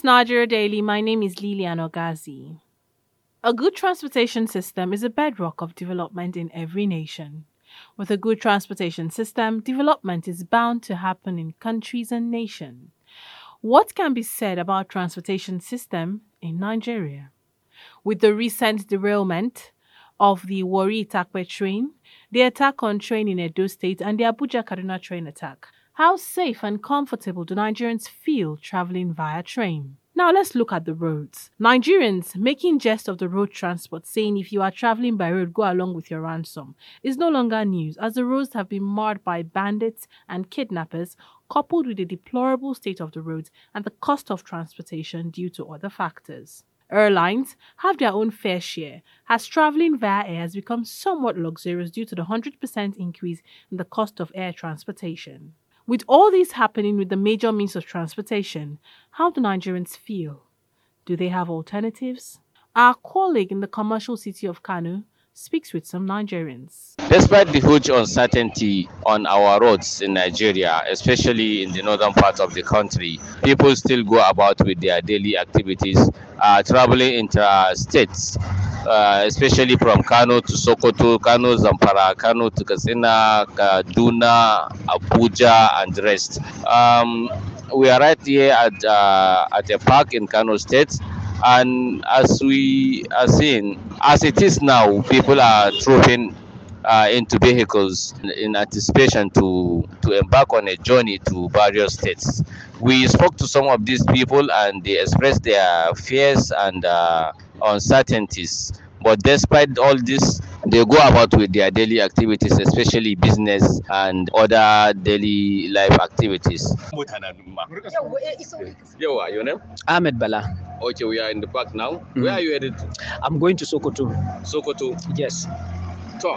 is Nigeria Daily. My name is Lilian Ogazi. A good transportation system is a bedrock of development in every nation. With a good transportation system, development is bound to happen in countries and nations. What can be said about transportation system in Nigeria? With the recent derailment of the Warri Itakpe train, the attack on train in Edo State, and the Abuja Kaduna train attack, how safe and comfortable do Nigerians feel traveling via train? Now let's look at the roads. Nigerians making jest of the road transport, saying if you are traveling by road, go along with your ransom, is no longer news as the roads have been marred by bandits and kidnappers, coupled with the deplorable state of the roads and the cost of transportation due to other factors. Airlines have their own fair share, as traveling via air has become somewhat luxurious due to the 100% increase in the cost of air transportation. With all this happening with the major means of transportation, how do Nigerians feel? Do they have alternatives? Our colleague in the commercial city of Kano speaks with some Nigerians. Despite the huge uncertainty on our roads in Nigeria, especially in the northern part of the country, people still go about with their daily activities, uh, traveling inter-states, uh, especially from Kano to Sokoto, Kano, Zamfara, Kano to Katsina, Kaduna, Abuja, and the rest. Um, we are right here at, uh, at a park in Kano State and as we are seeing, as it is now, people are trooping uh, into vehicles in, in, anticipation to, to embark on a journey to various states. We spoke to some of these people and they expressed their fears and uh, uncertainties. But despite all this, they go about with their daily activities, especially business and other daily life activities. Yo, your name? Ahmed Bala. Okay, we are in the park now. Mm-hmm. Where are you headed? I'm going to Sokoto. Sokoto? Yes. So,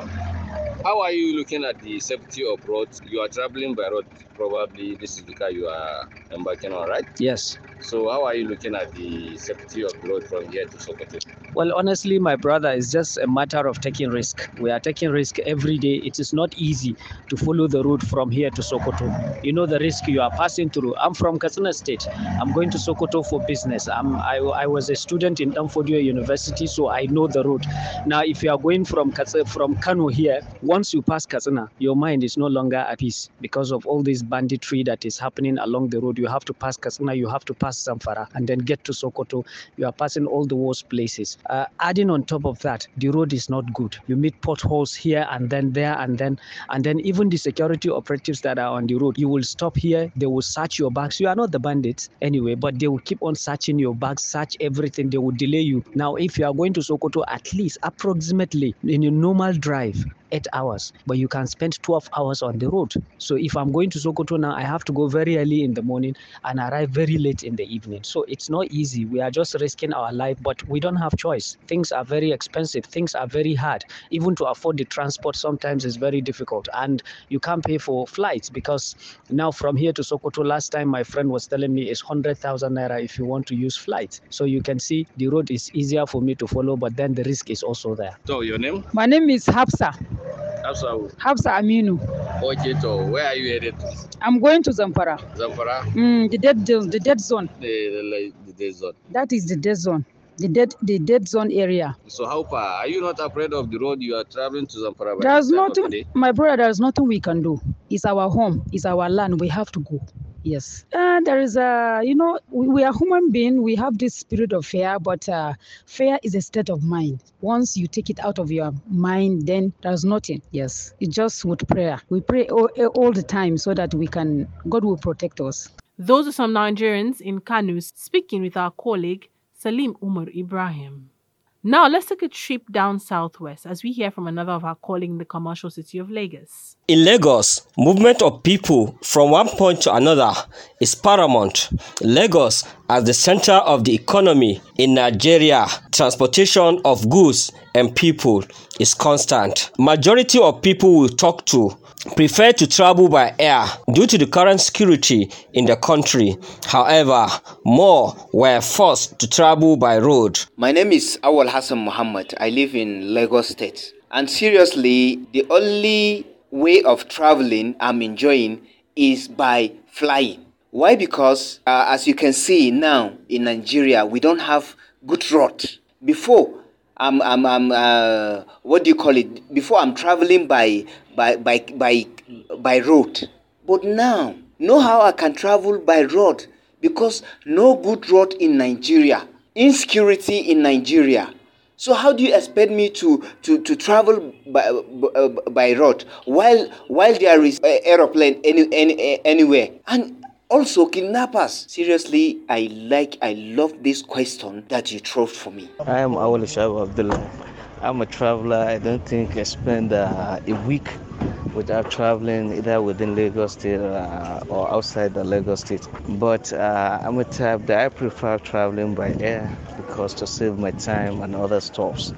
how are you looking at the safety of roads? You are traveling by road, probably this is the car you are embarking on, right? Yes. So, how are you looking at the safety of road from here to Sokoto? Well, honestly, my brother, it's just a matter of taking risk. We are taking risk every day. It is not easy to follow the route from here to Sokoto. You know the risk you are passing through. I'm from Katsina State. I'm going to Sokoto for business. I'm, I, I was a student in Danfodiyo University, so I know the road. Now, if you are going from Katsina, from Kano here, once you pass Katsina, your mind is no longer at peace because of all this banditry that is happening along the road. You have to pass Katsina, you have to pass Zamfara, and then get to Sokoto. You are passing all the worst places. Uh, adding on top of that, the road is not good. You meet potholes here and then there and then, and then even the security operatives that are on the road, you will stop here. They will search your bags. You are not the bandits anyway, but they will keep on searching your bags, search everything. They will delay you. Now, if you are going to Sokoto, at least approximately in a normal drive, eight hours, but you can spend 12 hours on the road. So if I'm going to Sokoto now, I have to go very early in the morning and arrive very late in the evening. So it's not easy. We are just risking our life, but we don't have choice. Things are very expensive. Things are very hard. Even to afford the transport sometimes is very difficult. And you can't pay for flights because now from here to Sokoto, last time my friend was telling me it's 100,000 naira if you want to use flights. So you can see the road is easier for me to follow, but then the risk is also there. So your name? My name is Hafsa. Hafsa. Hafsa Aminu. Okay, so where are you headed? I'm going to Zamfara. Zamfara? Mm, the dead the dead zone. The, the, the dead zone. That is the dead zone. The dead the dead zone area. So how far? Are you not afraid of the road you are traveling to Zamfara? There's nothing my brother, there's nothing we can do. It's our home, it's our land. We have to go. Yes. Uh, there is a, you know, we, we, are human being. We have this spirit of fear, but uh, fear is a state of mind. Once you take it out of your mind, then there's nothing. Yes. It's just with prayer. We pray all, all the time so that we can, God will protect us. Those are some Nigerians in Kano speaking with our colleague Salim Umar Ibrahim. Now let's take a trip down southwest as we hear from another of our calling in the commercial city of Lagos. In Lagos, movement of people from one point to another is paramount. Lagos, as the center of the economy in Nigeria, transportation of goods and people is constant. Majority of people we talk to prefer to travel by air due to the current security in the country. However, more were forced to travel by road. My name is Awal Hassan Muhammad. I live in Lagos State. And seriously, the only way of traveling I'm enjoying is by flying. Why? Because uh, as you can see now in Nigeria, we don't have good road. Before, I'm, I'm, I'm uh, what do you call it? Before I'm traveling by, by, by, by, by road. But now, know how I can travel by road because no good road in Nigeria, insecurity in Nigeria. So how do you expect me to, to, to travel by, uh, by road while while there is aeroplane any, any, anywhere? And also kidnappers. Seriously, I like I love this question that you throw for me. I am Awal Shab Abdullah. I'm a traveler. I don't think I spend uh, a week without traveling either within Lagos State uh, or outside the Lagos State. But uh, I'm a type that I prefer traveling by air because to save my time and other stops.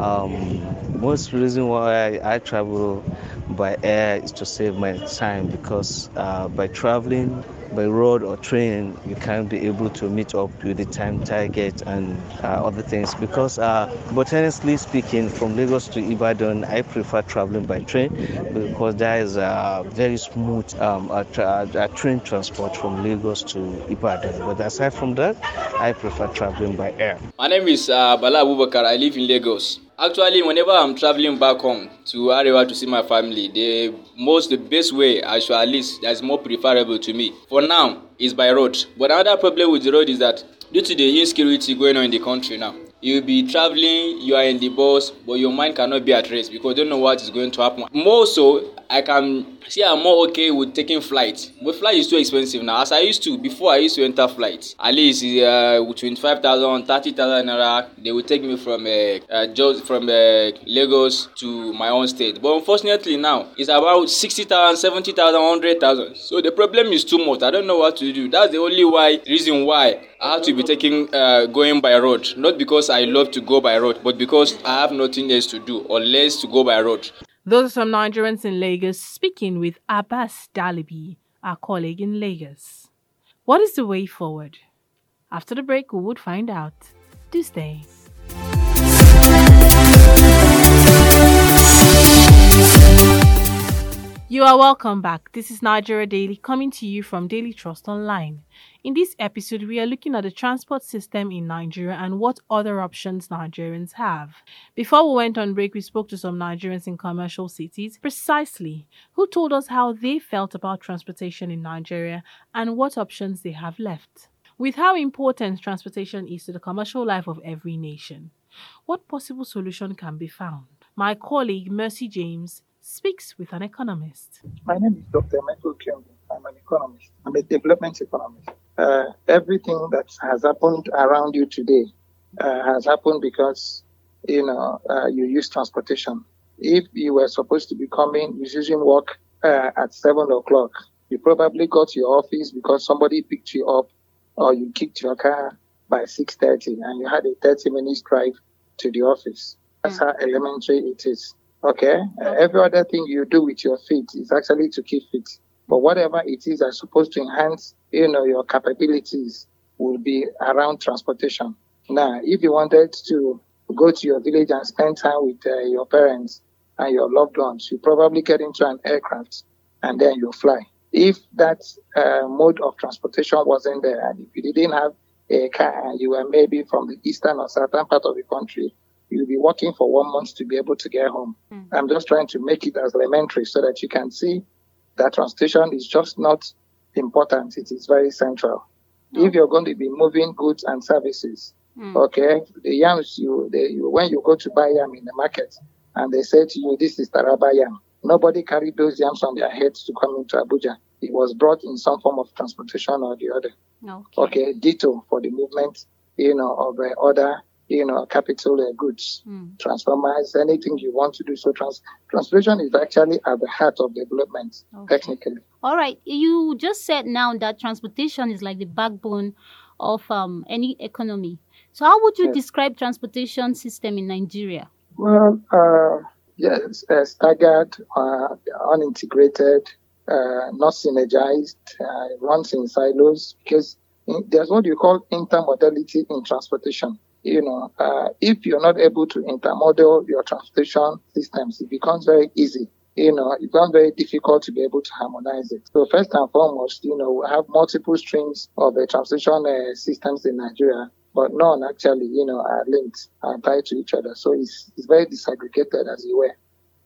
Um, most reason why I, I, travel by air is to save my time because uh, by traveling by road or train, you can't be able to meet up with the time target and uh, other things. Because, uh, botanically speaking, from Lagos to Ibadan, I prefer traveling by train because there is a very smooth um, a, a train transport from Lagos to Ibadan. But aside from that, I prefer traveling by air. My name is uh, Bala Abubakar. I live in Lagos. Actually, whenever I'm traveling back home to Arewa to see my family, the most, the best way, actually, at least that's more preferable to me. For now, is by road. But another problem with the road is that due to the insecurity going on in the country now, you'll be traveling, you are in the bus, but your mind cannot be at rest because you don't know what is going to happen. More so, I can see I'm more okay with taking flight. But flight is too expensive now. As I used to, before I used to enter flight, at least uh, 25,000, 30,000 naira, they would take me from uh, uh, just from uh, Lagos to my own state. But unfortunately now, it's about 60,000, 70,000, 100,000. So the problem is too much. I don't know what to do. That's the only why reason why I have to be taking uh, going by road. Not because I love to go by road, but because I have nothing else to do or less to go by road. Those are some Nigerians in Lagos speaking with Abbas Dalibi, our colleague in Lagos. What is the way forward? After the break, we would find out. Do stay. You are welcome back. This is Nigeria Daily coming to you from Daily Trust Online. In this episode, we are looking at the transport system in Nigeria and what other options Nigerians have. Before we went on break, we spoke to some Nigerians in commercial cities, precisely, who told us how they felt about transportation in Nigeria and what options they have left. With how important transportation is to the commercial life of every nation, what possible solution can be found? My colleague Mercy James speaks with an economist. My name is Dr. Michael Kiombe. I'm an economist. I'm a development economist. Uh, everything that has happened around you today uh, has happened because you know uh, you use transportation. If you were supposed to be coming, resuming work uh, at seven o'clock, you probably got to your office because somebody picked you up, or you kicked your car by six thirty, and you had a thirty minutes drive to the office. That's mm. how elementary it is. Okay. Uh, every other thing you do with your feet is actually to keep fit. But whatever it is that's supposed to enhance, you know, your capabilities will be around transportation. Now, if you wanted to go to your village and spend time with uh, your parents and your loved ones, you probably get into an aircraft and then you fly. If that uh, mode of transportation wasn't there, and if you didn't have a car and you were maybe from the eastern or southern part of the country, you'll be working for one month to be able to get home. Mm. I'm just trying to make it as elementary so that you can see that transportation is just not important. It is very central. Mm. If you're going to be moving goods and services, mm. okay, the yams you, the, you, when you go to buy yam in the market and they say to you, this is Taraba yam, nobody carried those yams on their heads to come into Abuja. It was brought in some form of transportation or the other. Okay, okay ditto for the movement, you know, of uh, other you know, capital uh, goods, mm. transformers, anything you want to do. So trans- transportation is actually at the heart of development, okay. technically. All right. You just said now that transportation is like the backbone of um, any economy. So how would you yes. describe transportation system in Nigeria? Well, uh, yes, uh, staggered, uh, unintegrated, uh, not synergized, uh, runs in silos because in, there's what you call intermodality in transportation you know, uh, if you're not able to intermodal your transportation systems, it becomes very easy, you know, it becomes very difficult to be able to harmonize it. So first and foremost, you know, we have multiple streams of the transportation uh, systems in Nigeria, but none actually, you know, are linked and tied to each other. So it's, it's very disaggregated as you were.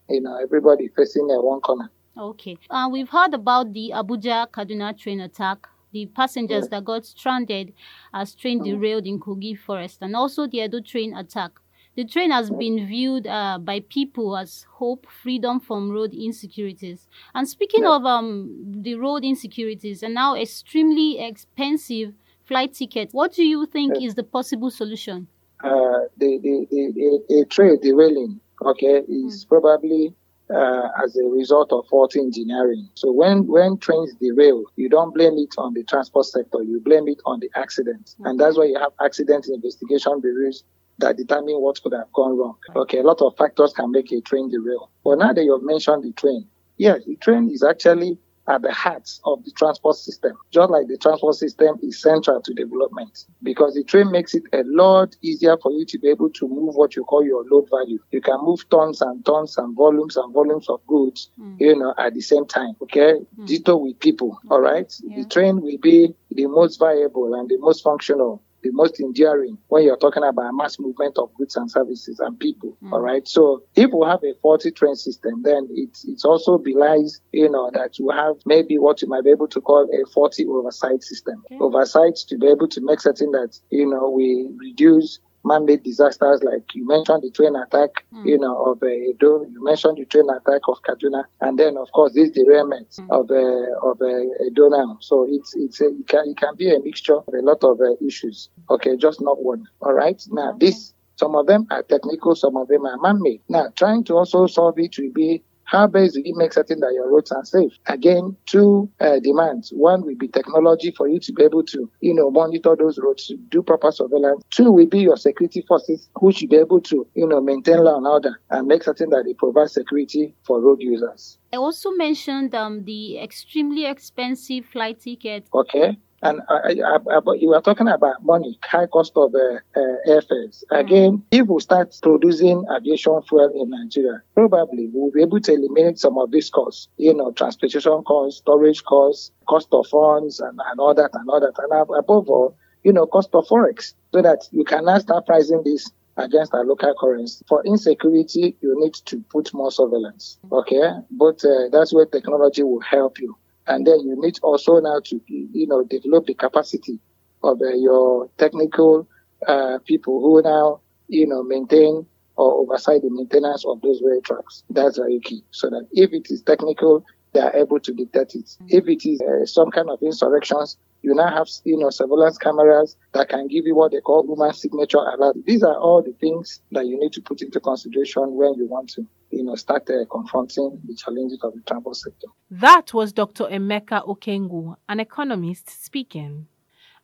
You know, everybody facing uh, one corner. Okay. Uh, we've heard about the Abuja Kaduna train attack. The passengers that got stranded as train derailed in Kogi Forest, and also the Edo train attack. The train has been viewed uh, by people as hope, freedom from road insecurities. And speaking of um, the road insecurities and now extremely expensive flight tickets, what do you think is the possible solution? Uh, the, the, the, the, a train derailing, okay, is mm. probably uh, as a result of faulty engineering. So when, when trains derail, you don't blame it on the transport sector, you blame it on the accident. And that's why you have accident investigation bureaus that determine what could have gone wrong. Okay, a lot of factors can make a train derail. But now that you've mentioned the train, yes, the train is actually at the heart of the transport system, just like the transport system is central to development because the train makes it a lot easier for you to be able to move what you call your load value. You can move tons and tons and volumes and volumes of goods, mm. you know, at the same time. Okay. Mm. Ditto with people. All right. Yeah. The train will be the most viable and the most functional the most enduring when you're talking about mass movement of goods and services and people. Mm. All right. So if we have a faulty train system, then it it also belies, you know, that you have maybe what you might be able to call a faulty oversight system. Okay. Oversight to be able to make certain that, you know, we reduce man-made disasters like you mentioned the train attack, mm. you know, of uh, Edo, you mentioned the train attack of Kaduna, and then of course this derailment mm. of uh, of uh, Edo now. So it's it's a, it can it can be a mixture of a lot of uh, issues. Okay, just not one. All right. Now okay. this some of them are technical, some of them are man-made. Now trying to also solve it will be how best do you make certain that your roads are safe? Again, two uh, demands. One will be technology for you to be able to, you know, monitor those roads, to do proper surveillance. Two will be your security forces who should be able to, you know, maintain law and order and make certain that they provide security for road users. I also mentioned um, the extremely expensive flight ticket. Okay. And I, I, I, you were talking about money, high cost of uh, uh, airfares. Mm. Again, if we start producing aviation fuel in Nigeria, probably we'll be able to eliminate some of these costs. You know, transportation costs, storage costs, cost of funds, and, and all that and all that. And above all, you know, cost of forex, so that you can now start pricing this against our local currency. For insecurity, you need to put more surveillance. Okay, but uh, that's where technology will help you. And then you need also now to, you know, develop the capacity of uh, your technical uh, people who now, you know, maintain or oversight the maintenance of those rail tracks. That's very key. So that if it is technical, they are able to detect it. If it is uh, some kind of insurrections, you now have, you know, surveillance cameras that can give you what they call human signature alert. These are all the things that you need to put into consideration when you want to, you know, start uh, confronting the challenges of the transport sector. That was Dr. Emeka Okengwu, an economist speaking.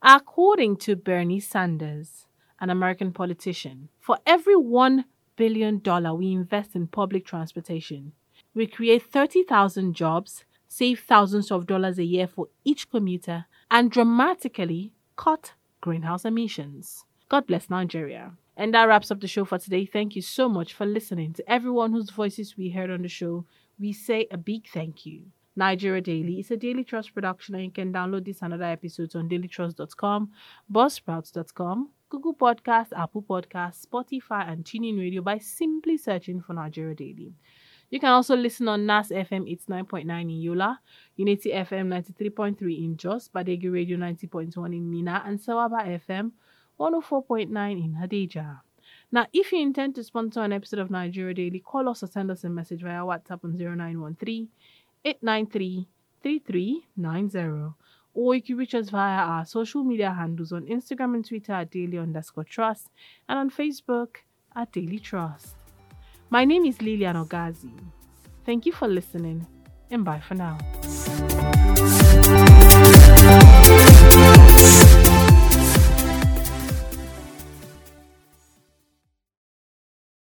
According to Bernie Sanders, an American politician, for every $1 billion we invest in public transportation, we create 30,000 jobs, save thousands of dollars a year for each commuter, and dramatically cut greenhouse emissions. God bless Nigeria. And that wraps up the show for today. Thank you so much for listening. To everyone whose voices we heard on the show, we say a big thank you. Nigeria Daily is a Daily Trust production, and you can download this and other episodes on dailytrust.com, buzzsprouts.com, Google Podcast, Apple Podcast, Spotify, and TuneIn Radio by simply searching for Nigeria Daily. You can also listen on NAS FM 89.9 in Yola, Unity FM 93.3 in Jos, Badeggi Radio 90.1 in Minna, and Sawaba FM 104.9 in Hadejia. Now, if you intend to sponsor an episode of Nigeria Daily, call us or send us a message via WhatsApp on 0913 893 3390. Or you can reach us via our social media handles on Instagram and Twitter at daily underscore trust and on Facebook at Daily Trust. My name is Lilian Ogazi. Thank you for listening and bye for now.